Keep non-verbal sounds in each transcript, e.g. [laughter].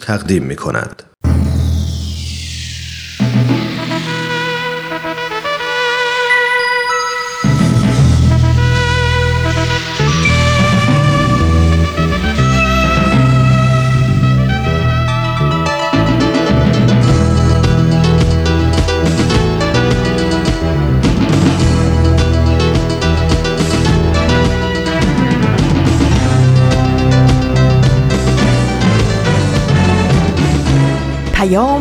تقدیم می کند.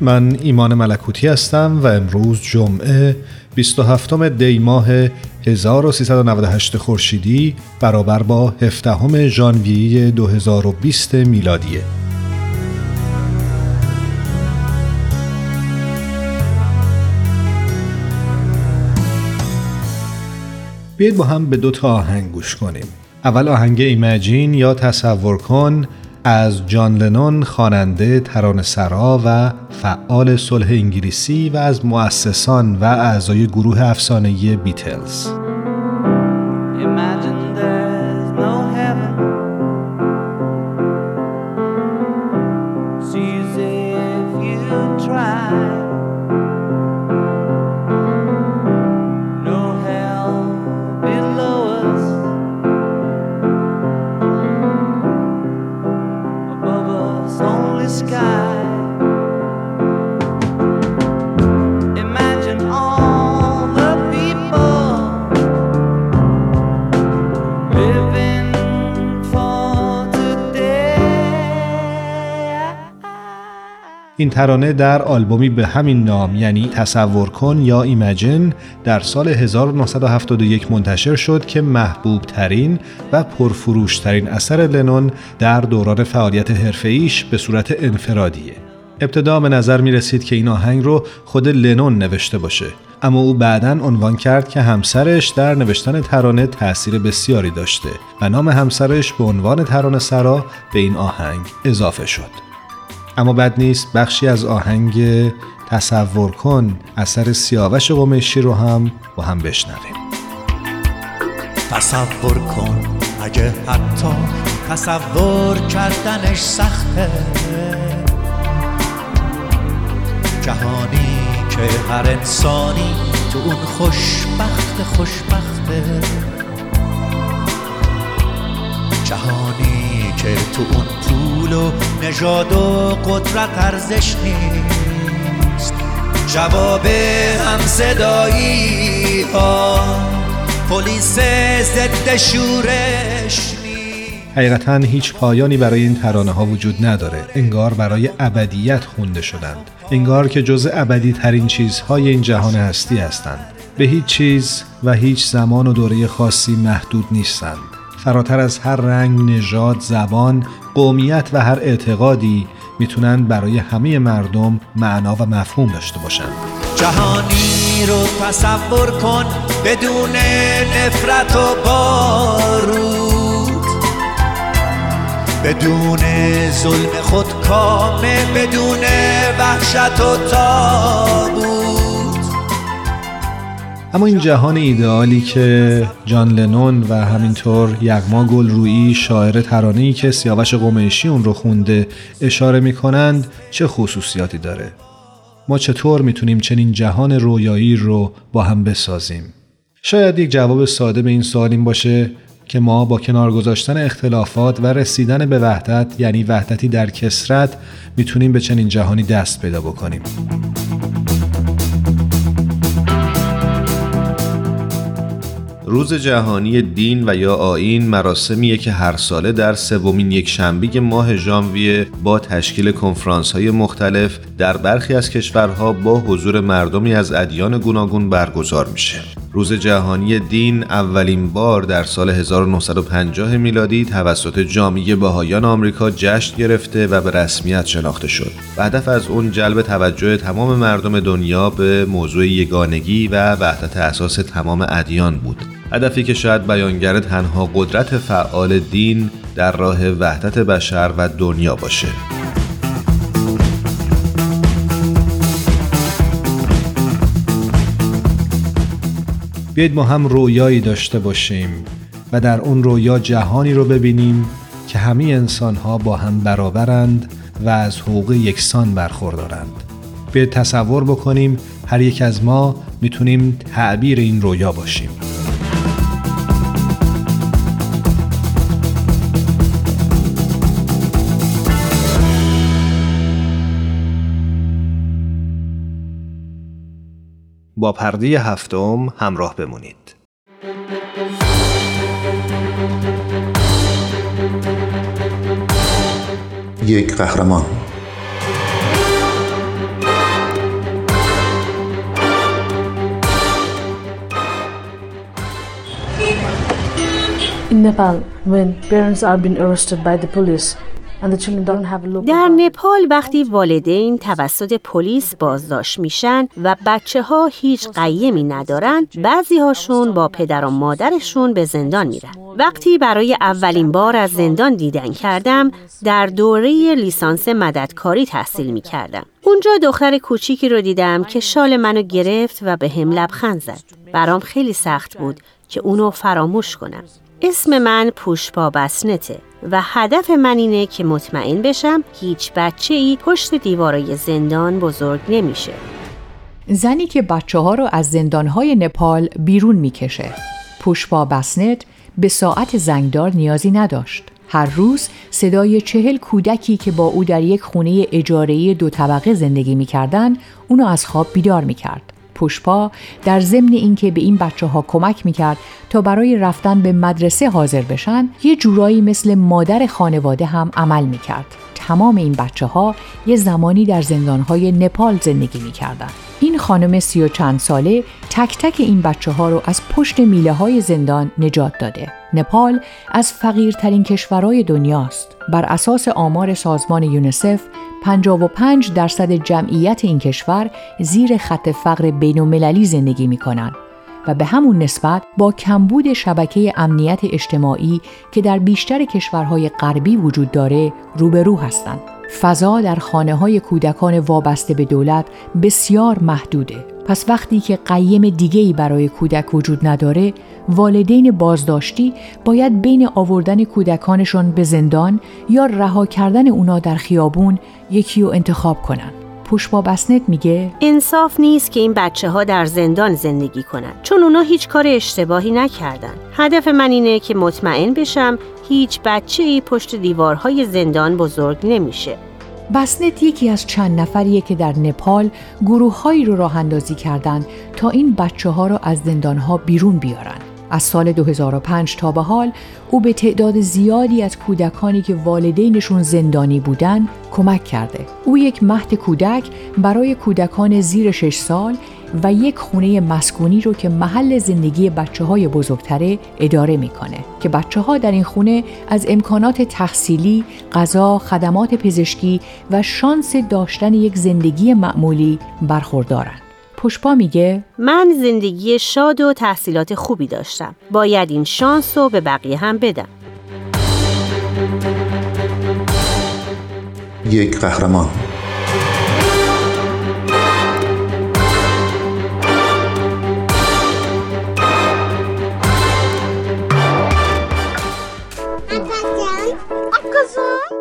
من ایمان ملکوتی هستم و امروز جمعه 27 دی ماه 1398 خورشیدی برابر با 17 ژانویه 2020 میلادیه. بیاید با هم به دو تا آهنگ گوش کنیم. اول آهنگ ایمجین یا تصور کن از جان لنون خواننده سرا و فعال صلح انگلیسی و از مؤسسان و اعضای گروه افسانه‌ای بیتلز. ترانه در آلبومی به همین نام یعنی تصور کن یا ایمجن در سال 1971 منتشر شد که محبوب ترین و پرفروش ترین اثر لنون در دوران فعالیت حرفه‌ایش به صورت انفرادیه. ابتدا به نظر می رسید که این آهنگ رو خود لنون نوشته باشه اما او بعدا عنوان کرد که همسرش در نوشتن ترانه تاثیر بسیاری داشته و نام همسرش به عنوان ترانه سرا به این آهنگ اضافه شد. اما بد نیست بخشی از آهنگ تصور کن اثر سیاوش قمیشی رو هم با هم بشنویم. تصور کن اگه حتی تصور کردنش سخته. جهانی که هر انسانی تو اون خوشبخت خوشبخته. جهانی که تو اون پول و نژاد و قدرت ارزش نیست. جواب هم صدایی ها پلیس ضد شورش حقیقتا هیچ پایانی برای این ترانه ها وجود نداره. انگار برای ابدیت خونده شدند. انگار که جز ابدی ترین چیزهای این جهان هستی هستند. به هیچ چیز و هیچ زمان و دوره خاصی محدود نیستند. فراتر از هر رنگ، نژاد، زبان، قومیت و هر اعتقادی می‌تونن برای همه مردم معنا و مفهوم داشته باشند. جهانی رو تصور کن بدون نفرت و بارود بدون ظلم خود کامه بدون وحشت و تابود اما این جهان ایدئالی که جان لنون و همینطور یغما گلرویی شاعر ترانه‌ای که سیاوش قمیشی اون رو خونده اشاره می‌کنند چه خصوصیاتی داره؟ ما چطور می‌تونیم چنین جهان رویایی رو با هم بسازیم؟ شاید یک جواب ساده به این سوال این باشه که ما با کنار گذاشتن اختلافات و رسیدن به وحدت یعنی وحدتی در کسرت می‌تونیم به چنین جهانی دست پیدا بکنیم. روز جهانی دین و یا آین مراسمیه که هر ساله در سومین یک شنبه ماه ژانویه با تشکیل کنفرانس های مختلف در برخی از کشورها با حضور مردمی از ادیان گوناگون برگزار میشه. روز جهانی دین اولین بار در سال 1950 میلادی توسط جامعه بهایان آمریکا جشن گرفته و به رسمیت شناخته شد. و هدف از اون جلب توجه تمام مردم دنیا به موضوع یگانگی و وحدت اساس تمام ادیان بود. هدفی که شاید بیانگر تنها قدرت فعال دین در راه وحدت بشر و دنیا باشه. بیاید ما هم رویایی داشته باشیم و در اون رویا جهانی رو ببینیم که همه انسان ها با هم برابرند و از حقوق یکسان برخوردارند. بیاید تصور بکنیم هر یک از ما می‌تونیم تعبیر این رویا باشیم. با پرده هفتم همراه بمونید. یک قهرمان In Nepal, when parents are being arrested by the police, در نپال وقتی والدین توسط پلیس بازداشت میشن و بچه ها هیچ قیمی ندارن بعضی هاشون با پدر و مادرشون به زندان میرن. وقتی برای اولین بار از زندان دیدن کردم در دوره لیسانس مددکاری تحصیل می‌کردم. اونجا دختر کوچیکی رو دیدم که شال منو گرفت و به هم لبخند زد. برام خیلی سخت بود که اونو فراموش کنم. اسم من پوشپا بسنته و هدف من اینه که مطمئن بشم هیچ بچه ای پشت دیوارای زندان بزرگ نمیشه. زنی که بچه ها رو از های نپال بیرون می‌کشه. پوشپا بسنت به ساعت زنگدار نیازی نداشت. هر روز صدای چهل کودکی که با او در یک خونه اجارهی دو طبقه زندگی می‌کردن اونو از خواب بیدار می‌کرد. پوشپا در ضمن اینکه به این بچه ها کمک می‌کرد تا برای رفتن به مدرسه حاضر بشن یه جورایی مثل مادر خانواده هم عمل می‌کرد. تمام این بچه ها یه زمانی در زندان های نپال زندگی می‌کردن این خانم سی و چند ساله تک تک این بچه ها رو از پشت میله های زندان نجات داده. نپال از فقیرترین کشورهای دنیاست. بر اساس آمار سازمان یونسف 55 درصد جمعیت این کشور زیر خط فقر بین زندگی می کنند و به همون نسبت با کمبود شبکه امنیت اجتماعی که در بیشتر کشورهای غربی وجود داره روبرو هستند. فضا در خانه های کودکان وابسته به دولت بسیار محدوده. پس وقتی که قیم دیگهی برای کودک وجود نداره، والدین بازداشتی باید بین آوردن کودکانشون به زندان یا رها کردن اونا در خیابون یکی رو انتخاب کنن. پوشبا بسنت میگه انصاف نیست که این بچه ها در زندان زندگی کنن چون اونا هیچ کار اشتباهی نکردن هدف من اینه که مطمئن بشم هیچ بچه ای پشت دیوارهای زندان بزرگ نمیشه بسنت یکی از چند نفریه که در نپال گروههایی رو راه اندازی کردند تا این بچه ها رو از زندان ها بیرون بیارن. از سال 2005 تا به حال او به تعداد زیادی از کودکانی که والدینشون زندانی بودن کمک کرده. او یک مهد کودک برای کودکان زیر 6 سال و یک خونه مسکونی رو که محل زندگی بچه های بزرگتره اداره می‌کنه که بچه ها در این خونه از امکانات تحصیلی، غذا، خدمات پزشکی و شانس داشتن یک زندگی معمولی برخوردارند. پشپا میگه من زندگی شاد و تحصیلات خوبی داشتم. باید این شانس رو به بقیه هم بدم. یک قهرمان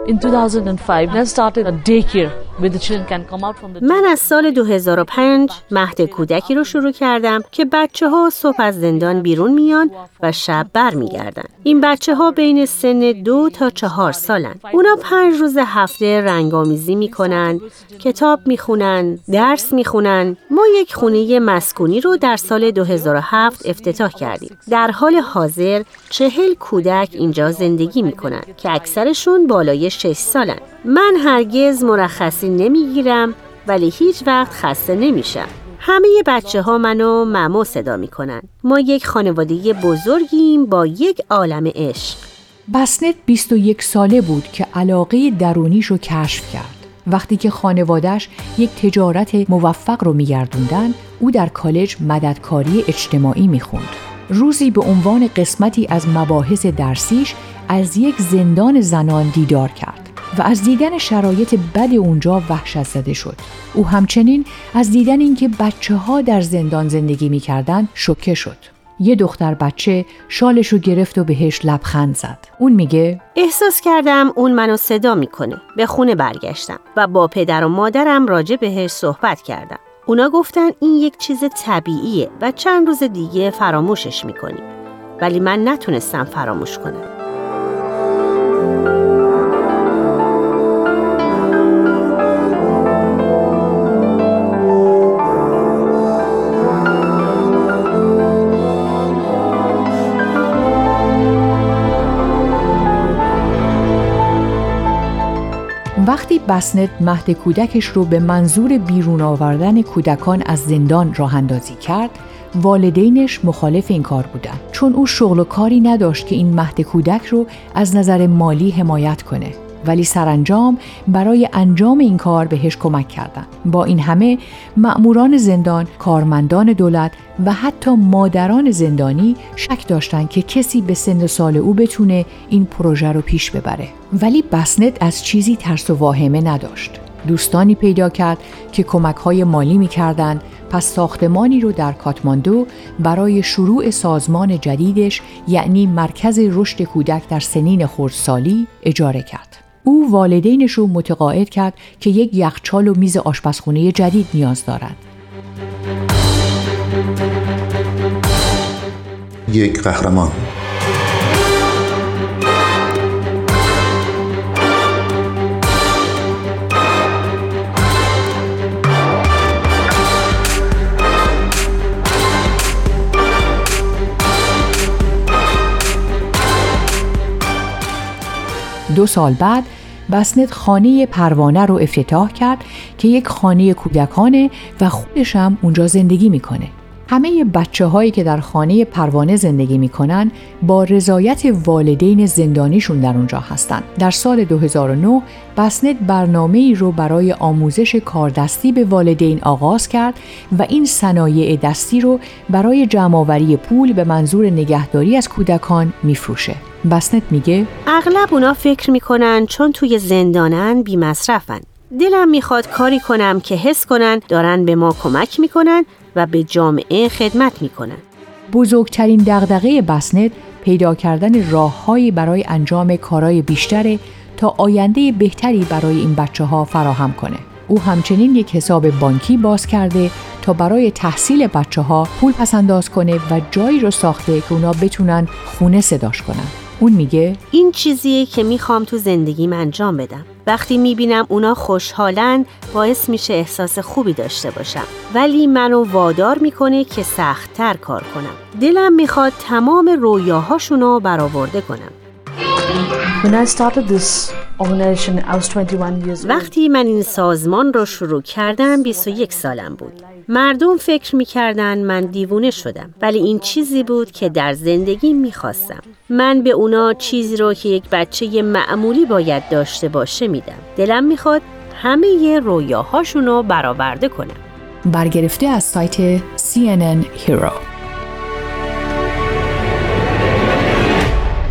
In 2005, I started a daycare من از سال 2005 مهد کودکی رو شروع کردم که بچه ها صبح از زندان بیرون میان و شب بر میگردن. این بچه ها بین سن دو تا چهار سالن. اونا پنج روز هفته رنگامیزی می‌کنن، کتاب می‌خونن، درس می‌خونن. ما یک خونه مسکونی رو در سال 2007 افتتاح کردیم. در حال حاضر چهل کودک اینجا زندگی می که اکثرشون بالای 6 سالن. من هرگز مرخصی نمی‌گیرم ولی هیچ وقت خسته نمیشم. همه بچه ها منو ممو صدا می‌کنن. ما یک خانواده بزرگیم با یک عالم عشق. بسنت 21 ساله بود که علاقه درونیش رو کشف کرد. وقتی که خانوادش یک تجارت موفق رو میگردوندن او در کالج مددکاری اجتماعی می‌خوند. روزی به عنوان قسمتی از مباحث درسیش از یک زندان زنان دیدار کرد و از دیدن شرایط بد اونجا وحشت زده شد. او همچنین از دیدن اینکه بچه ها در زندان زندگی می‌کردن شوکه شد. یه دختر بچه شالش رو گرفت و بهش لبخند زد. اون میگه احساس کردم اون منو صدا می‌کنه. به خونه برگشتم و با پدر و مادرم راجع بهش صحبت کردم. اونا گفتن این یک چیز طبیعیه و چند روز دیگه فراموشش می‌کنیم. ولی من نتونستم فراموش کنم. وقتی بسنت مهد کودکش رو به منظور بیرون آوردن کودکان از زندان راه اندازی کرد والدینش مخالف این کار بودن. چون او شغل و کاری نداشت که این مهد کودک رو از نظر مالی حمایت کنه. ولی سرانجام برای انجام این کار بهش کمک کردند. با این همه مأموران زندان، کارمندان دولت و حتی مادران زندانی شک داشتند که کسی به سن سال او بتونه این پروژه رو پیش ببره. ولی بسنت از چیزی ترس و واهمه نداشت. دوستانی پیدا کرد که کمک های مالی می کردن پس ساختمانی رو در کاتماندو برای شروع سازمان جدیدش یعنی مرکز رشد کودک در سنین خردسالی اجاره کرد. او والدینش رو متقاعد کرد که یک یخچال و میز آشپزخونه جدید نیاز دارند. یک قهرمان دو سال بعد بسنت خانه پروانه رو افتتاح کرد که یک خانه کودکانه و خودش هم اونجا زندگی می‌کنه. همه بچه هایی که در خانه پروانه زندگی می‌کنن با رضایت والدین زندانیشون در اونجا هستند. در سال 2009 بسنت برنامه ای رو برای آموزش کاردستی به والدین آغاز کرد و این صنایع دستی رو برای جمعآوری پول به منظور نگهداری از کودکان میفروشه. بسنت میگه اغلب اونا فکر می‌کنن چون توی زندانن بی مصرفن. دلم می‌خواد کاری کنم که حس کنن دارن به ما کمک می‌کنن و به جامعه خدمت می‌کنن. بزرگترین دغدغه بسنت پیدا کردن راههایی برای انجام کارهای بیشتره تا آینده بهتری برای این بچه ها فراهم کنه. او همچنین یک حساب بانکی باز کرده تا برای تحصیل بچه ها پول پسنداز کنه و جایی رو ساخته که اونا بتونن خونه صداش کنن. اون میگه این چیزیه که می‌خوام تو زندگیم انجام بدم وقتی می‌بینم اونا خوشحالن باعث میشه احساس خوبی داشته باشم. ولی منو وادار می‌کنه که سختتر کار کنم. دلم می‌خواد تمام رویاهاشونو برآورده کنم. وقتی من این سازمان رو شروع کردم 21 سالم بود. مردم فکر می‌کردن من دیوونه شدم ولی این چیزی بود که در زندگی می‌خواستم. من به اونا چیزی رو که یک بچه معمولی باید داشته باشه میدم. دلم می‌خواد همه رویاهاشونو برآورده کنم. برگرفته از سایت CNN Hero.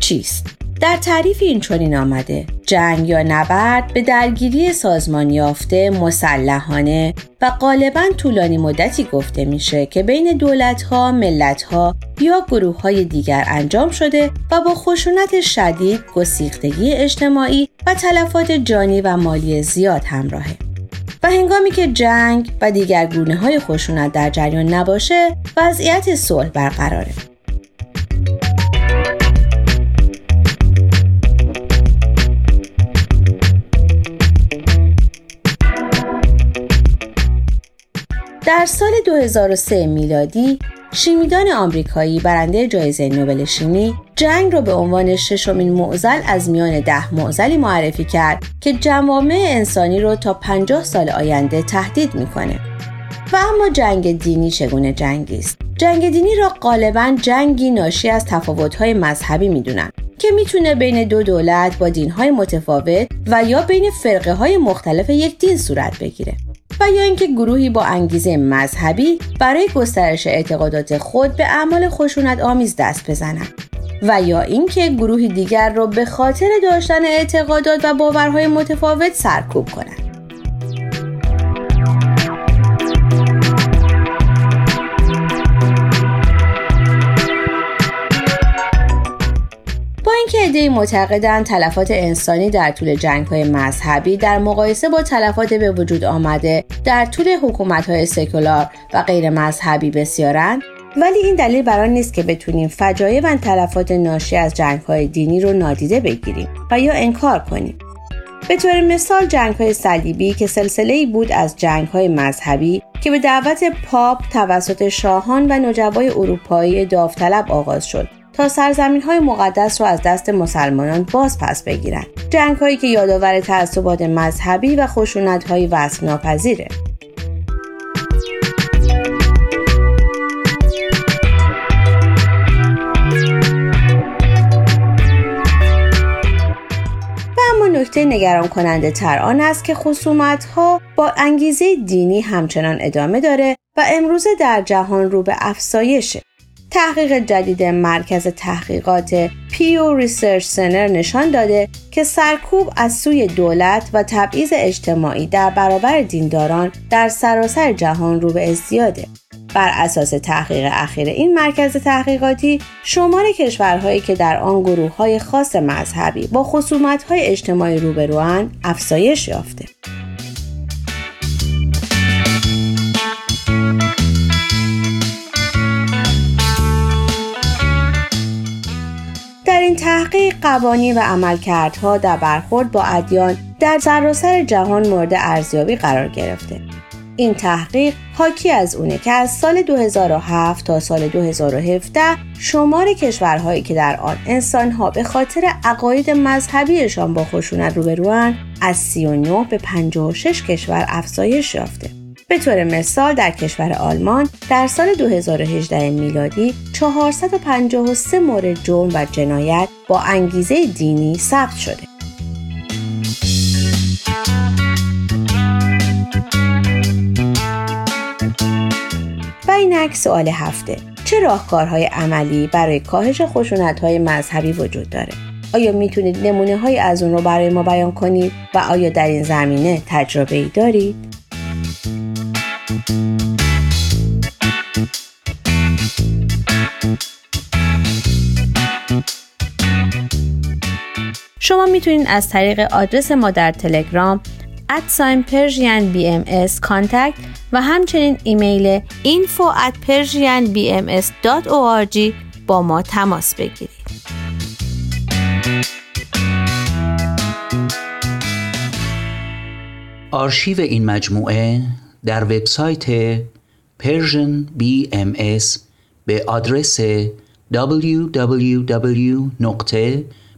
چیست؟ در تعریف این چنین آمده جنگ یا نبرد به درگیری سازمان یافته مسلحانه و غالبا طولانی مدتی گفته میشه که بین دولتها، ملتها یا گروه های دیگر انجام شده و با خشونت شدید، گسیختگی اجتماعی و تلفات جانی و مالی زیاد همراهه. و هنگامی که جنگ و دیگر گونه های خشونت در جریان نباشه وضعیت صلح برقراره در سال 2003 میلادی شیمیدان آمریکایی برنده جایزه نوبل شیمی جنگ را به عنوان ششمین معزل از میان ده معزلی معرفی کرد که جوامع انسانی را تا 50 سال آینده تهدید می‌کنه. و اما جنگ دینی چگونه جنگی است؟ جنگ دینی را غالبا جنگی ناشی از تفاوت‌های مذهبی می‌دونن که می‌تونه بین دو دولت با دینهای متفاوت و یا بین فرقه های مختلف یک دین صورت بگیره. و یا اینکه گروهی با انگیزه مذهبی برای گسترش اعتقادات خود به اعمال خشونت آمیز دست بزنند. و یا اینکه گروهی دیگر را به خاطر داشتن اعتقادات و باورهای متفاوت سرکوب کنند. عدهای معتقدند تلفات انسانی در طول جنگ های مذهبی در مقایسه با تلفات به وجود آمده در طول حکومت های سکولار و غیر مذهبی بسیارند. ولی این دلیل برای نیست که بتونیم فجایع و تلفات ناشی از جنگ های دینی رو نادیده بگیریم و یا انکار کنیم. به طور مثال جنگ های صلیبی که سلسله ای بود از جنگ های مذهبی که به دعوت پاپ توسط شاهان و نجبای اروپایی داوطلب آغاز شد. تا سرزمین های مقدس رو از دست مسلمانان باز پس بگیرند جنگ هایی که یادآور تعصبات مذهبی و خشونت های وصف ناپذیره نکته نگران کننده تر آن است که خصومت ها با انگیزه دینی همچنان ادامه داره و امروزه در جهان رو به افزایشه. تحقیق جدید مرکز تحقیقات Pew Research Center نشان داده که سرکوب از سوی دولت و تبعیض اجتماعی در برابر دینداران در سراسر جهان رو به ازدیاده. بر اساس تحقیق اخیر این مرکز تحقیقاتی شمار کشورهایی که در آن گروه های خاص مذهبی با خصومت های اجتماعی روبروان افزایش یافته. قوانین و عملکردها در برخورد با ادیان در سراسر جهان مورد ارزیابی قرار گرفته. این تحقیق حاکی از اونه که از سال 2007 تا سال 2017 شمار کشورهایی که در آن انسانها به خاطر عقاید مذهبیشان با خشونت روبروان از 39 به 56 کشور افزایش یافته. به طور مثال در کشور آلمان در سال 2018 میلادی 453 مورد جرم و جنایت با انگیزه دینی ثبت شده. و اینک سوال هفته چه راهکارهای عملی برای کاهش خشونت های مذهبی وجود داره؟ آیا می‌تونید نمونه های از اون رو برای ما بیان کنید و آیا در این زمینه تجربه ای دارید؟ شما می‌تونید از طریق آدرس ما در تلگرام ادساین پرژین بی ام و همچنین ایمیل info at persianbms.org با ما تماس بگیرید. آرشیو این مجموعه در وبسایت Persian BMS به آدرس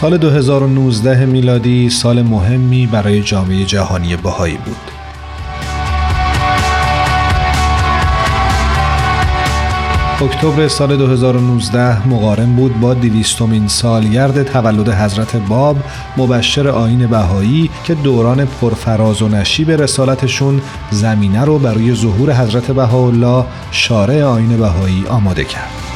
سال 2019 میلادی سال مهمی برای جامعه جهانی بهایی بود. اکتبر سال 2019 مقارن بود با دویستمین سالگرد تولد حضرت باب مبشر آین بهایی که دوران پرفراز و نشیب رسالتشون زمینه رو برای ظهور حضرت بهاءالله شارع آین بهایی آماده کرد.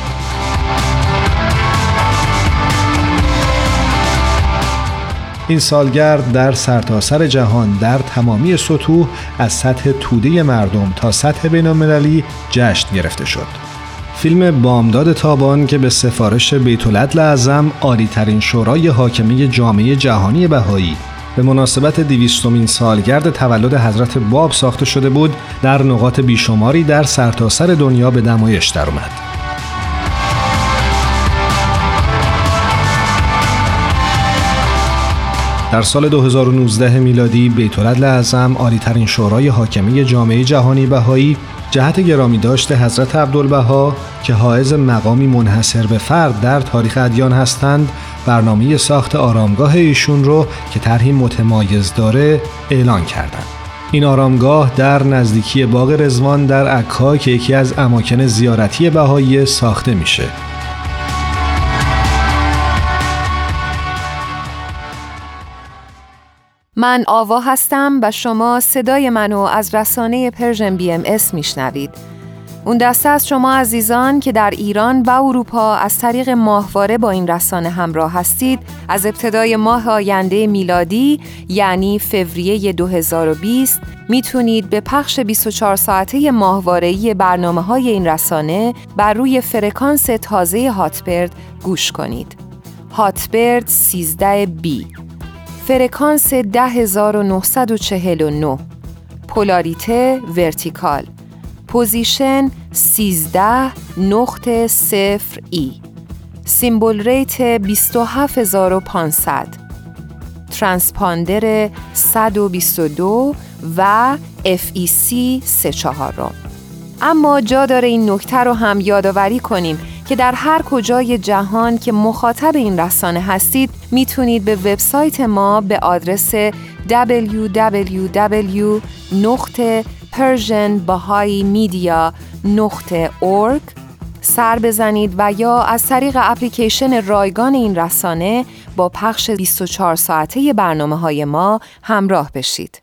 این سالگرد در سرتاسر سر جهان در تمامی سطوح از سطح توده مردم تا سطح بینالمللی جشن گرفته شد. فیلم بامداد تابان که به سفارش بیت اعظم عالی ترین شورای حاکمی جامعه جهانی بهایی به مناسبت دیویستمین سالگرد تولد حضرت باب ساخته شده بود در نقاط بیشماری در سرتاسر سر دنیا به نمایش درآمد. در سال 2019 میلادی بیتولد اعظم عالیترین شورای حاکمی جامعه جهانی بهایی جهت گرامی داشته حضرت عبدالبها که حائز مقامی منحصر به فرد در تاریخ ادیان هستند برنامه ساخت آرامگاه ایشون رو که طرحی متمایز داره اعلان کردند. این آرامگاه در نزدیکی باغ رضوان در عکا که یکی از اماکن زیارتی بهایی ساخته میشه من آوا هستم و شما صدای منو از رسانه Persian BMS میشنوید. اون دسته از شما عزیزان که در ایران و اروپا از طریق ماهواره با این رسانه همراه هستید از ابتدای ماه آینده میلادی یعنی فوریه 2020 می‌تونید به پخش 24 ساعته ماهواره‌ای برنامه های این رسانه بر روی فرکانس تازه Hotbird گوش کنید. Hotbird 13 B فرکانس 10949 پولاریته vertical. position 13 نقطه صفر ای. سیمبل ریت 27500 ترانسپاندر 122 و FEC 34 اما جا داره این نکته رو هم یادآوری کنیم. که در هر کجای جهان که مخاطب این رسانه هستید می‌تونید به وبسایت ما به آدرس www.persianbahaimedia.org سر بزنید و یا از طریق اپلیکیشن رایگان این رسانه با پخش 24 ساعته برنامه های ما همراه بشید.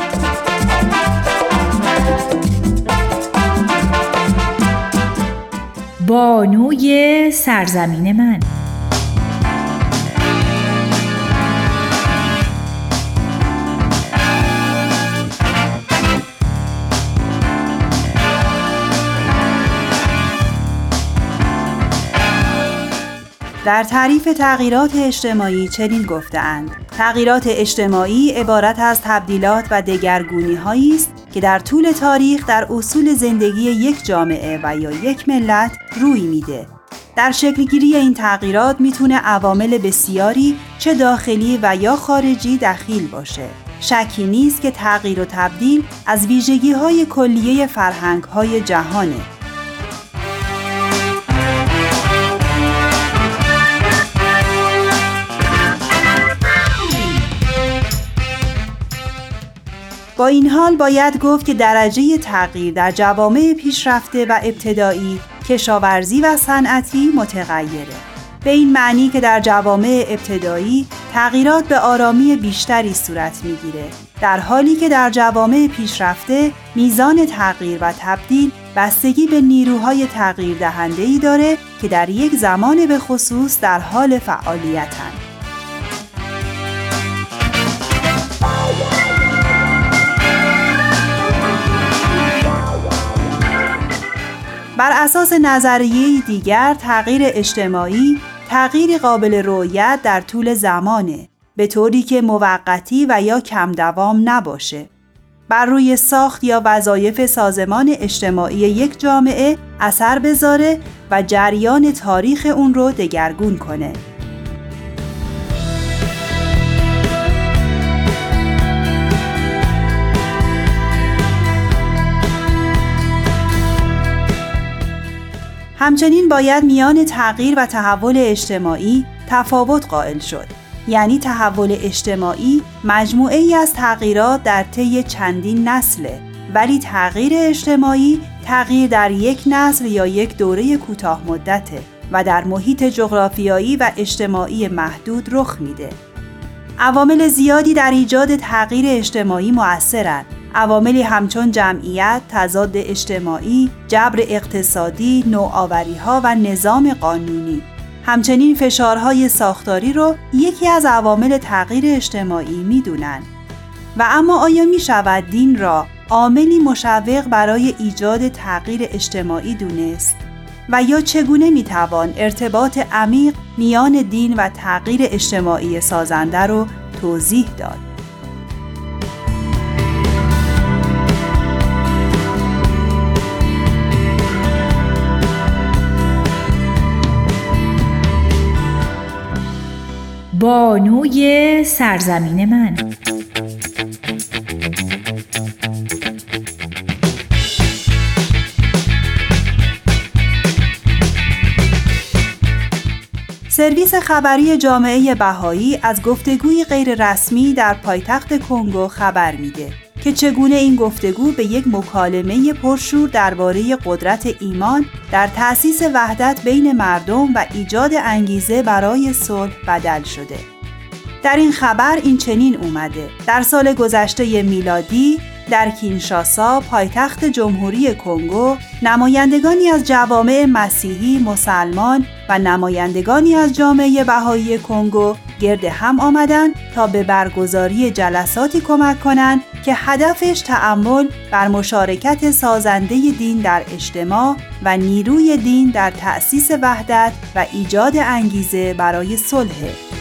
بانوی سرزمین من. در تعریف تغییرات اجتماعی چنین گفتهاند. تغییرات اجتماعی عبارت از تبدیلات و دگرگونی است که در طول تاریخ در اصول زندگی یک جامعه و یا یک ملت روی میده. در شکلگیری این تغییرات می‌تونه عوامل بسیاری چه داخلی و یا خارجی دخیل باشه. شکی نیست که تغییر و تبدیل از ویژگی های کلیه فرهنگ های جهانه با این حال باید گفت که درجه تغییر در جوامع پیشرفته و ابتدایی کشاورزی و صنعتی متغیره به این معنی که در جوامع ابتدایی تغییرات به آرامی بیشتری صورت می‌گیره در حالی که در جوامع پیشرفته میزان تغییر و تبدیل بستگی به نیروهای تغییر دهنده ای داره که در یک زمان به خصوص در حال فعالیتند. بر اساس نظریه دیگر تغییر اجتماعی تغییری قابل رویت در طول زمانه به طوری که موقتی و یا کم دوام نباشه. بر روی ساخت یا وظایف سازمان اجتماعی یک جامعه اثر بذاره و جریان تاریخ اون رو دگرگون کنه. همچنین باید میان تغییر و تحول اجتماعی تفاوت قائل شد. یعنی تحول اجتماعی مجموعه ای از تغییرات در طی چندین نسله ولی تغییر اجتماعی تغییر در یک نسل یا یک دوره کوتاه مدته و در محیط جغرافیایی و اجتماعی محدود رخ میده. عوامل زیادی در ایجاد تغییر اجتماعی مؤثرند. عواملی همچون جمعیت، تضاد اجتماعی، جبر اقتصادی، نوآوری ها و نظام قانونی. همچنین فشارهای ساختاری رو یکی از عوامل تغییر اجتماعی می‌دونن و اما آیا می شود دین را عاملی مشوق برای ایجاد تغییر اجتماعی دونست؟ و یا چگونه می توان ارتباط عمیق میان دین و تغییر اجتماعی سازنده رو توضیح داد؟ بانوی سرزمین من سرویس خبری جامعه بهایی از گفتگوی غیررسمی در پایتخت کنگو خبر میده که چگونه این گفتگو به یک مکالمه پرشور درباره قدرت ایمان در تأسیس وحدت بین مردم و ایجاد انگیزه برای صلح بدل شده. در این خبر این چنین اومده. در سال گذشته میلادی در کینشاسا پایتخت جمهوری کنگو نمایندگانی از جوامع مسیحی مسلمان و نمایندگانی از جامعه بهایی کنگو گرد هم آمدند تا به برگزاری جلساتی کمک کنند که هدفش تعمل بر مشارکت سازنده دین در اجتماع و نیروی دین در تأسیس وحدت و ایجاد انگیزه برای صلح.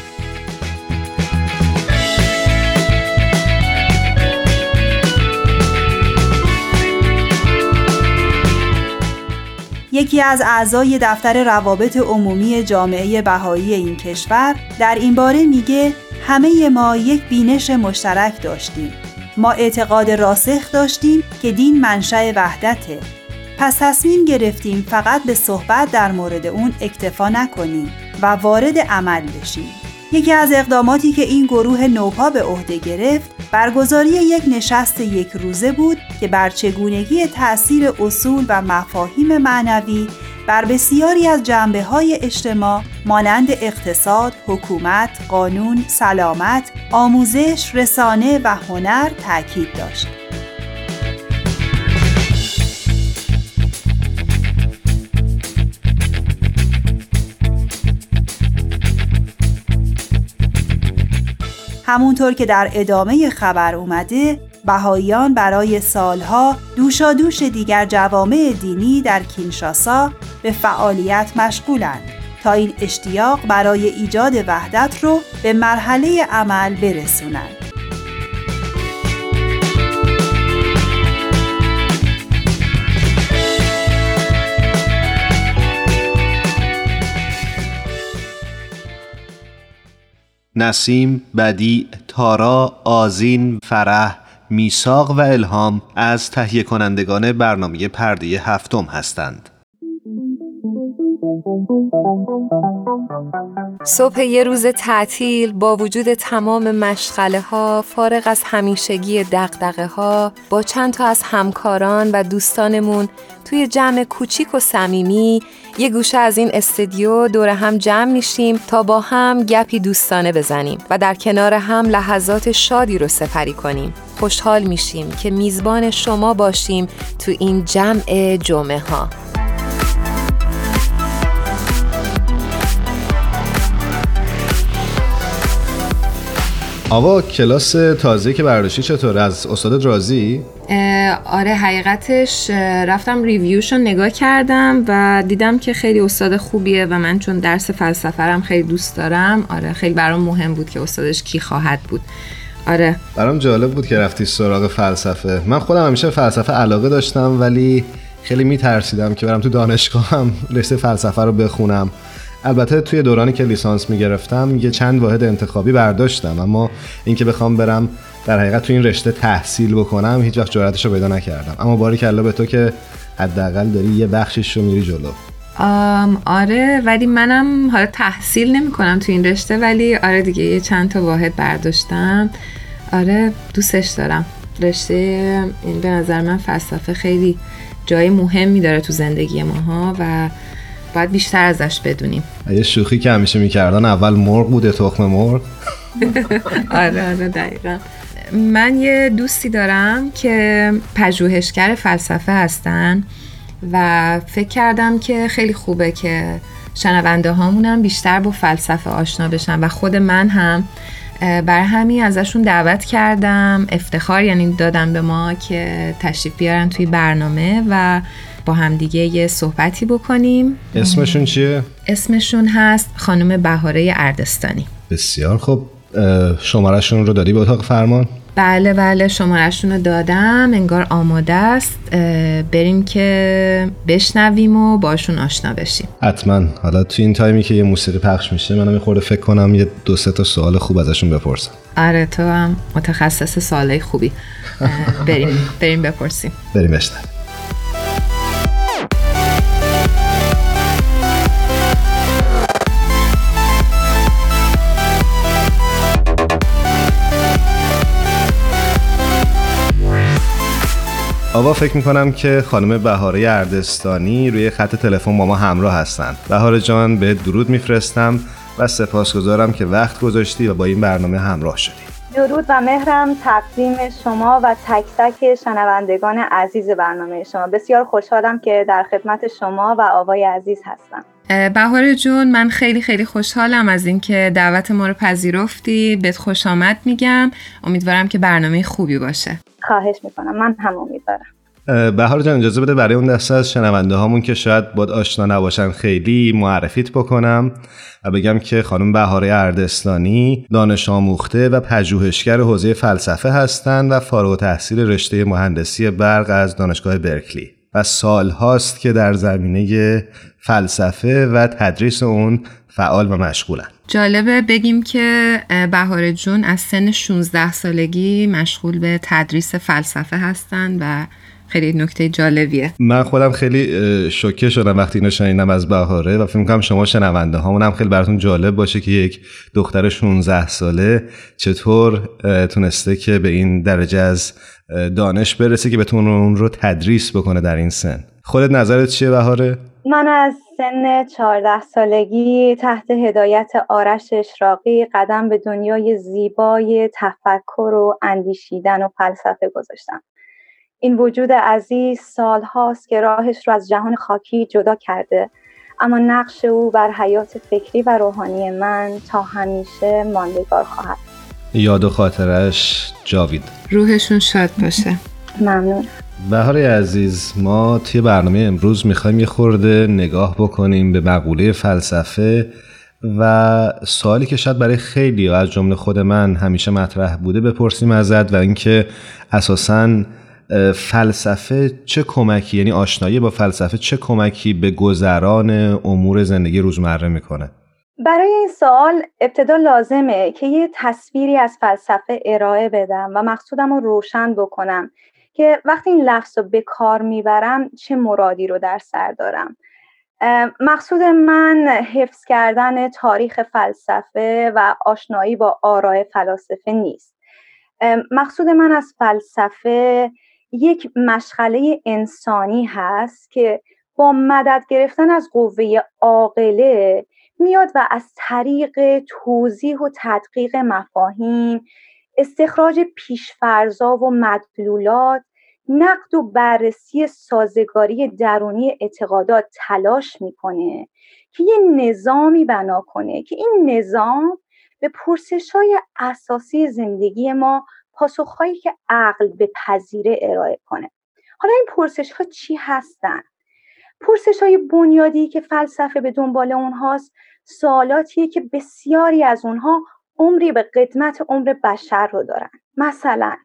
یکی از اعضای دفتر روابط عمومی جامعه بهایی این کشور در این باره میگه همه ما یک بینش مشترک داشتیم. ما اعتقاد راسخ داشتیم که دین منشأ وحدته. پس تصمیم گرفتیم فقط به صحبت در مورد اون اکتفا نکنیم و وارد عمل بشیم. یکی از اقداماتی که این گروه نوپا به عهده گرفت برگزاری یک نشست یک روزه بود که بر چگونگی تأثیر اصول و مفاهیم معنوی بر بسیاری از جنبه های اجتماع مانند اقتصاد، حکومت، قانون، سلامت، آموزش، رسانه و هنر تاکید داشت. همونطور که در ادامه خبر اومده بهاییان برای سالها دوشادوش دیگر جوامع دینی در کینشاسا به فعالیت مشغولند تا این اشتیاق برای ایجاد وحدت رو به مرحله عمل برسونند. نسیم، بدی، تارا، آزین، فرح، میساق و الهام از تهیه کنندگان برنامه پرده هفتم هستند. صبح یه روز تعطیل با وجود تمام مشغله ها فارغ از همیشگی دقدقه ها با چند تا از همکاران و دوستانمون توی جمع کوچیک و صمیمی یه گوشه از این استدیو دور هم جمع میشیم تا با هم گپی دوستانه بزنیم و در کنار هم لحظات شادی رو سپری کنیم. خوشحال میشیم که میزبان شما باشیم تو این جمع جمعه ها آوا کلاس تازه که برداشتی چطور؟ از استادت راضی؟ آره حقیقتش رفتم ریویوشو نگاه کردم و دیدم که خیلی استاد خوبیه و من چون درس فلسفه خیلی دوست دارم آره خیلی برام مهم بود که استادش کی خواهد بود. آره. برام جالب بود که رفتی سراغ فلسفه. من خودم همیشه فلسفه علاقه داشتم ولی خیلی میترسیدم که برم تو دانشگاهم [laughs] رشته فلسفه رو بخونم. البته توی دورانی که لیسانس می‌گرفتم یه چند واحد انتخابی برداشتم اما اینکه بخوام برم در حقیقت تو این رشته تحصیل بکنم هیچ وقت جرأتش رو پیدا نکردم. اما باری کلا به تو که حداقل داری یه بخشش رو میری جلو. آره ولی منم حالا تحصیل نمی کنم تو این رشته ولی آره دیگه یه چند تا واحد برداشتم. آره دوستش دارم. رشته این به نظر من فلسفه خیلی جای مهمی داره تو زندگی ماها و باید بیشتر ازش بدونیم. یه شوخی که همیشه می‌کردن اول مرغ بوده تخم مرغ. [laughs] آره آره دقیقا. من یه دوستی دارم که پژوهشگر فلسفه هستن و فکر کردم که خیلی خوبه که شنونده هامونم بیشتر با فلسفه آشنا بشن و خود من هم بر همین ازشون دعوت کردم افتخار یعنی دادم به ما که تشریف بیارن توی برنامه و با همدیگه یه صحبتی بکنیم. اسمشون چیه؟ اسمشون هست خانم بهاره اردستانی. بسیار خوب. شمارشون رو دادی به اتاق فرمان؟ بله بله شمارشون رو دادم. انگار آماده است. بریم که بشنویم و باشون آشنا بشیم. حتما. حالا تو این تایمی که یه موسیقی پخش میشه منم خورده فکر کنم یه دو سه تا سوال خوب ازشون بپرسم. آره تو هم متخصص سوالای خوبی. بریم بریم بپرسیم. بریم بشنویم. آوا فکر می‌کنم که خانم بهاره اردستانی روی خط تلفن با ما همراه هستند. بهاره جان به درود میفرستم و سپاسگزارم که وقت گذاشتی و با این برنامه همراه شدی. درود و مهرم تقدیم شما و تک تک شنوندگان عزیز برنامه شما بسیار خوشحالم که در خدمت شما و آوای عزیز هستم بهار جون من خیلی خیلی خوشحالم از اینکه دعوت ما رو پذیرفتی. بهت خوش آمد میگم. امیدوارم که برنامه خوبی باشه. خواهش می‌کنم. من هم امیدوارم. بهار جان اجازه بده برای اون دسته از شنونده هامون که شاید باد آشنا نباشن خیلی معرفیت بکنم و بگم که خانم بهاره اردستانی دانش آموخته و پژوهشگر حوزه فلسفه هستند و فارغ تحصیل رشته مهندسی برق از دانشگاه برکلی. و سال هاست که در زمینه فلسفه و تدریس اون فعال و مشغولن. جالبه بگیم که بهار جون از سن 16 سالگی مشغول به تدریس فلسفه هستند و خیلی نکته جالبیه. من خودم خیلی شوکه شدم وقتی اینو شنیدم از بهاره و فکر می‌کنم شما شنونده هامون هم خیلی براتون جالب باشه که یک دختر 16 ساله چطور تونسته که به این درجه از دانش برسه که بتونه اون رو تدریس بکنه در این سن. خودت نظرت چیه بهاره؟ من از سن 14 سالگی تحت هدایت آرش اشراقی قدم به دنیای زیبای تفکر و اندیشیدن و فلسفه گذاشتم. این وجود عزیز سال هاست که راهش رو از جهان خاکی جدا کرده. اما نقش او بر حیات فکری و روحانی من تا همیشه ماندگار خواهد. یاد و خاطرش جاوید. روحشون شاد باشه. ممنون. بهار عزیز ما توی برنامه امروز می‌خوایم یه خورده نگاه بکنیم به مقوله فلسفه و سوالی که شاید برای خیلی از جمله خود من همیشه مطرح بوده بپرسیم ازت و اینکه اساساً فلسفه چه کمکی یعنی آشنایی با فلسفه چه کمکی به گذران امور زندگی روزمره می‌کنه؟ برای این سوال ابتدا لازمه که یه تصویری از فلسفه ارائه بدم و مقصودم رو روشن بکنم که وقتی این لفظ رو به کار می‌برم چه مرادی رو در سر دارم. مقصود من حفظ کردن تاریخ فلسفه و آشنایی با آراء فلاسفه نیست. مقصود من از فلسفه یک مشغله انسانی هست که با مدد گرفتن از قوه عاقله میاد و از طریق توضیح و تدقیق مفاهیم استخراج پیشفرزا و مدلولات نقد و بررسی سازگاری درونی اعتقادات تلاش می‌کنه که یه نظامی بنا کنه که این نظام به پرسش های اساسی زندگی ما پاسخهایی که عقل به پذیره ارائه کنه. حالا این پرسش ها چی هستن؟ پرسش های بنیادی که فلسفه به دنبال اونهاست سوالاتیه که بسیاری از اونها عمری به قدمت عمر بشر رو دارن. مثلا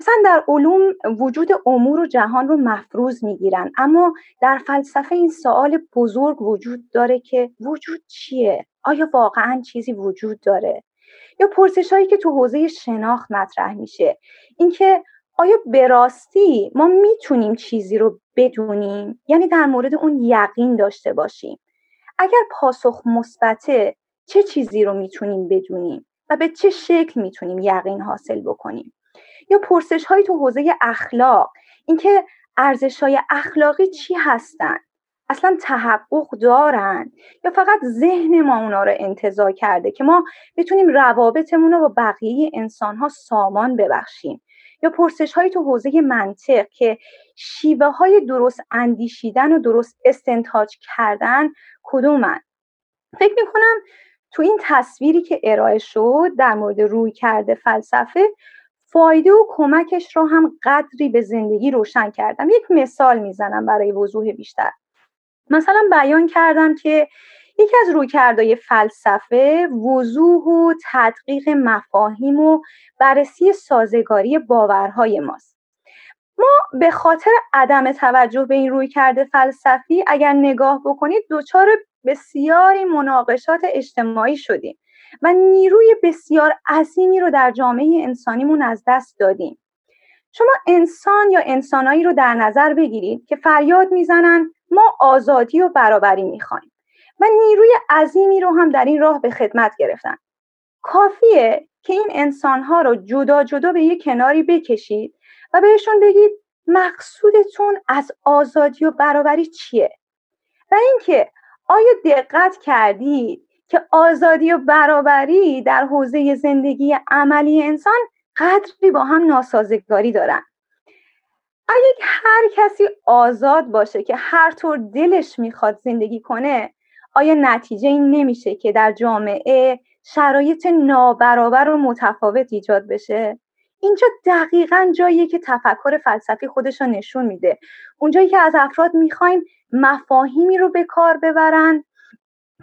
مثلا در علوم وجود امور و جهان رو مفروض می‌گیرن اما در فلسفه این سوال بزرگ وجود داره که وجود چیه؟ آیا واقعا چیزی وجود داره؟ یا پرسش هایی که تو حوزه شناخت مطرح میشه. اینکه آیا به راستی ما می‌تونیم چیزی رو بدونیم؟ یعنی در مورد اون یقین داشته باشیم. اگر پاسخ مثبته چه چیزی رو می‌تونیم بدونیم؟ و به چه شکل می‌تونیم یقین حاصل بکنیم؟ یا پرسش های تو حوزه اخلاق اینکه ارزش های اخلاقی چی هستند اصلا تحقق دارن یا فقط ذهن ما اونا رو انتظار کرده که ما بتونیم روابطمون رو با بقیه انسان ها سامان ببخشیم؟ یا پرسش های تو حوزه منطق که شیوه های درست اندیشیدن و درست استنتاج کردن کدومن؟ فکر می‌کنم تو این تصویری که ارائه شد در مورد روی کرده فلسفه فایده و کمکش رو هم قدری به زندگی روشن کردم. یک مثال می‌زنم برای وضوح بیشتر. مثلا بیان کردم که یکی از رویکردهای فلسفه وضوح و تدقیق مفاهیم و بررسی سازگاری باورهای ماست. ما به خاطر عدم توجه به این رویکرد فلسفی اگر نگاه بکنید دچار بسیاری مناقشات اجتماعی شدیم و نیروی بسیار عظیمی رو در جامعه انسانیمون از دست دادیم. شما انسان یا انسانایی رو در نظر بگیرید که فریاد می‌زنن ما آزادی و برابری می‌خوایم و نیروی عظیمی رو هم در این راه به خدمت گرفتن. کافیه که این انسانها رو جدا جدا به یک کناری بکشید و بهشون بگید مقصودتون از آزادی و برابری چیه؟ و اینکه آیا دقت کردید که آزادی و برابری در حوزه زندگی عملی انسان قدری با هم ناسازگاری دارن؟ اگه هر کسی آزاد باشه که هر طور دلش می‌خواد زندگی کنه آیا نتیجه این نمیشه که در جامعه شرایط نابرابر و متفاوت ایجاد بشه؟ اینجا دقیقا جاییه که تفکر فلسفی خودش رو نشون میده. اونجایی که از افراد می‌خوایم مفاهیمی رو به کار ببرن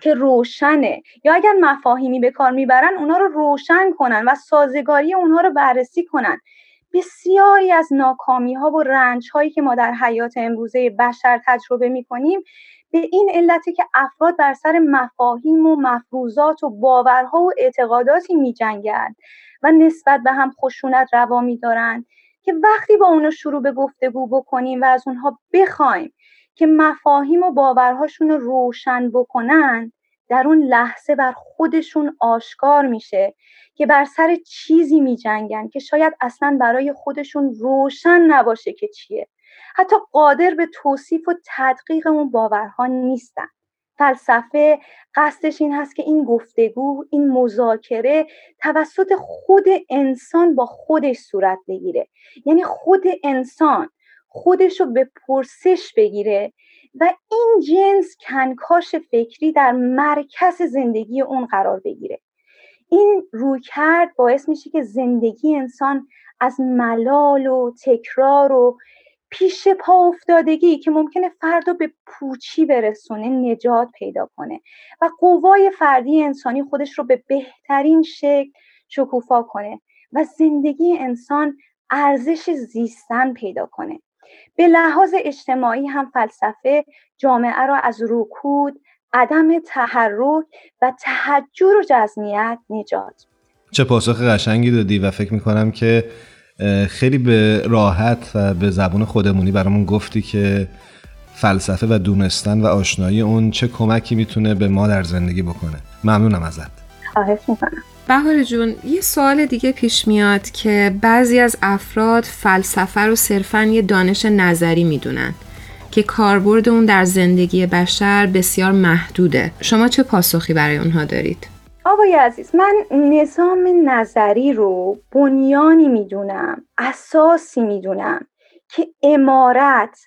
که روشنه. یا اگر مفاهیمی به کار می‌برن اونا رو روشن کنن و سازگاری اونها رو بررسی کنن. بسیاری از ناکامی ها و رنج هایی که ما در حیات امروزه بشر تجربه می کنیم به این علتی که افراد بر سر مفاهیم و مفروضات و باورها و اعتقاداتی می جنگند و نسبت به هم خشونت روا می دارند که وقتی با اونا شروع به گفتگو بکنیم و از اونها بخوایم که مفاهیم و باورهاشون رو روشن بکنن در اون لحظه بر خودشون آشکار میشه که بر سر چیزی میجنگن که شاید اصلا برای خودشون روشن نباشه که چیه. حتی قادر به توصیف و تدقیق اون باورها نیستن. فلسفه قصدش این هست که این گفتگو این مذاکره توسط خود انسان با خودش صورت بگیره. یعنی خود انسان خودش رو به پرسش بگیره و این جنس کنکاش فکری در مرکز زندگی اون قرار بگیره. این رویکرد باعث میشه که زندگی انسان از ملال و تکرار و پیش پا افتادگی که ممکنه فرد رو به پوچی برسونه نجات پیدا کنه و قوای فردی انسانی خودش رو به بهترین شکل شکوفا کنه و زندگی انسان ارزش زیستن پیدا کنه. به لحاظ اجتماعی هم فلسفه جامعه را از رکود عدم تحرک و تحجر و جزمیت نجات. چه پاسخ قشنگی دادی و فکر می‌کنم که خیلی به راحت و به زبون خودمونی برامون گفتی که فلسفه و دونستن و آشنایی اون چه کمکی می‌تونه به ما در زندگی بکنه. ممنونم ازت. خواهش می‌کنم. بهار جون یه سوال دیگه پیش میاد که بعضی از افراد فلسفه رو صرفا یه دانش نظری می‌دونن که کاربرد اون در زندگی بشر بسیار محدوده شما چه پاسخی برای اونها دارید؟ آقای عزیز من نظام نظری رو بنیانی می‌دونم اساسی می‌دونم که امارت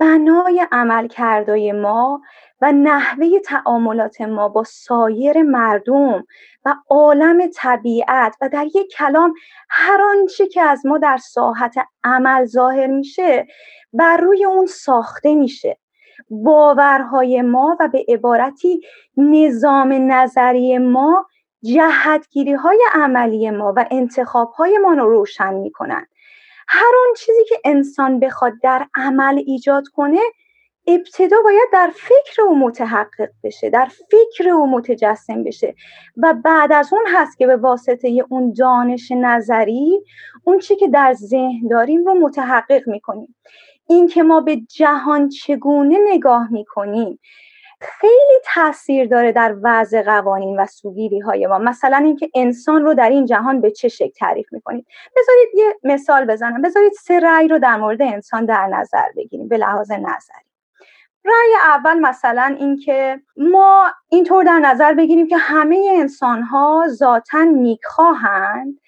بنای عملکردهای ما و نحوه تعاملات ما با سایر مردم و عالم طبیعت و در یک کلام هر آنچه که از ما در ساحت عمل ظاهر میشه بر روی اون ساخته میشه. باورهای ما و به عبارتی نظام نظری ما جهتگیری های عملی ما و انتخاب های ما رو روشن می‌کنن. هر اون چیزی که انسان بخواد در عمل ایجاد کنه ابتدا باید در فکر او متحقق بشه در فکر او متجسم بشه و بعد از اون هست که به واسطه اون دانش نظری اون چی که در ذهن داریم رو متحقق می‌کنیم. این که ما به جهان چگونه نگاه می‌کنیم خیلی تاثیر داره در وضع قوانین و سوگیری های ما. مثلا اینکه انسان رو در این جهان به چه شکل تعریف می‌کنید بذارید یه مثال بزنم. بذارید سه رأی رو در مورد انسان در نظر بگیریم به لحاظ نظری. رأی اول مثلا اینکه ما اینطور در نظر بگیریم که همه انسان ها ذاتا نیکخواهند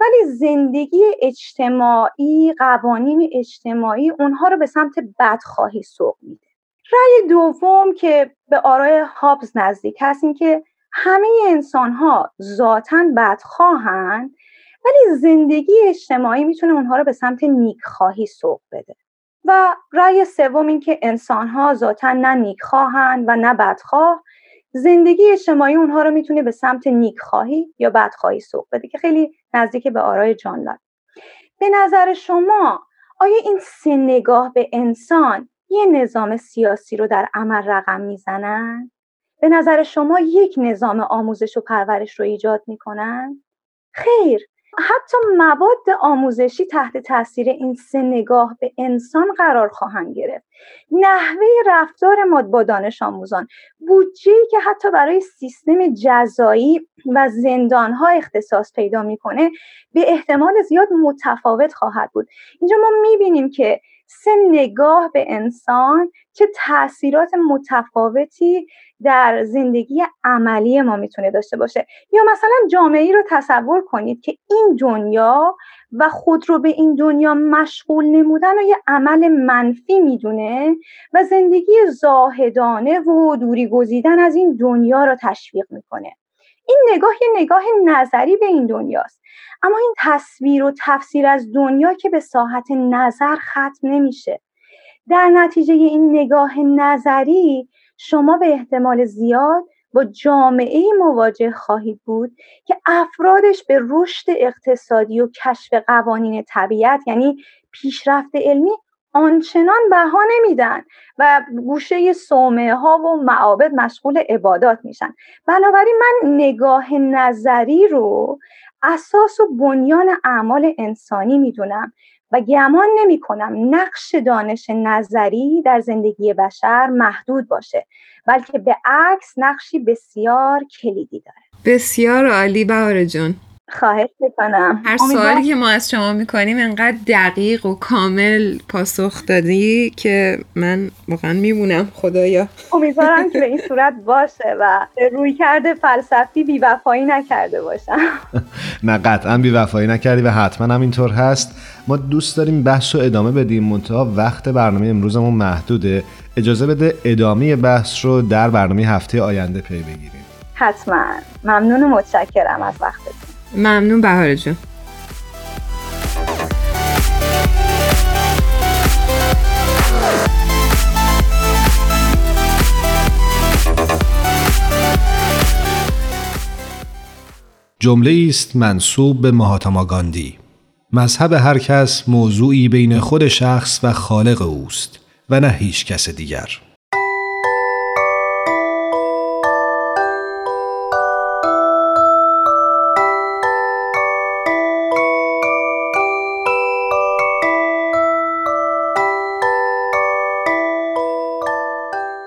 ولی زندگی اجتماعی قوانین اجتماعی اونها رو به سمت بدخواهی سوق میده. رأی دوم که به آرای هابز نزدیک هست این که همه انسان ها ذاتا بدخواهند ولی زندگی اجتماعی می‌تونه اونها رو به سمت نیکخواهی سوق بده. و رأی سوم این که انسان ها ذاتا نه نیکخواهند و نه بدخواه زندگی اجتماعی اونها رو می‌تونه به سمت نیکخواهی یا بدخواهی سوق بده که خیلی نزدیک به آرای جان به نظر شما آیا این سه نگاه به انسان یه نظام سیاسی رو در عمل رقم می‌زنن؟ به نظر شما یک نظام آموزش و پرورش رو ایجاد می‌کنن؟ خیر حتی مواد آموزشی تحت تاثیر این سه نگاه به انسان قرار خواهند گرفت. نحوه رفتار ما با دانش آموزان بودجه که حتی برای سیستم جزایی و زندانها اختصاص پیدا می‌کنه به احتمال زیاد متفاوت خواهد بود. اینجا ما می‌بینیم که سه نگاه به انسان چه تاثیرات متفاوتی در زندگی عملی ما می‌تونه داشته باشه. یا مثلا جامعه ای رو تصور کنید که این دنیا و خود رو به این دنیا مشغول نمودن و یه عمل منفی می‌دونه و زندگی زاهدانه و دوری گزیدن از این دنیا رو تشویق می‌کنه. این نگاه یه نگاه نظری به این دنیاست. اما این تصویر و تفسیر از دنیا که به ساحت نظر ختم نمیشه. در نتیجه این نگاه نظری شما به احتمال زیاد با جامعه مواجه خواهید بود که افرادش به رشد اقتصادی و کشف قوانین طبیعت یعنی پیشرفت علمی آنچنان بها نمیدن و گوشه سومه ها و معابد مشغول عبادات میشن. بنابراین من نگاه نظری رو اساس و بنیان اعمال انسانی می‌دونم و گمان نمی کنم نقش دانش نظری در زندگی بشر محدود باشه بلکه به عکس نقشی بسیار کلیدی داره. بسیار عالی بهار جون خواهش می‌کنم. هر سوالی که ما از شما می‌کنیم انقدر دقیق و کامل پاسخ دادی که من واقعا میمونم خدایا. امیدوارم که به این [laughs] صورت باشه و روی کرده فلسفی بیوفایی نکرده باشم. [laughs] نه قطعا بیوفایی نکردی و حتما هم اینطور هست. ما دوست داریم بحث رو ادامه بدیم منتها وقت برنامه امروزمون محدوده. اجازه بده ادامه بحث رو در برنامه هفته آینده پی بگیریم. حتما. ممنون و متشکرم از وقتتون. ممنون بهار جون. جمله است منصوب به مهاتما گاندی. مذهب هر کس موضوعی بین خود شخص و خالق اوست و نه هیچ کس دیگر.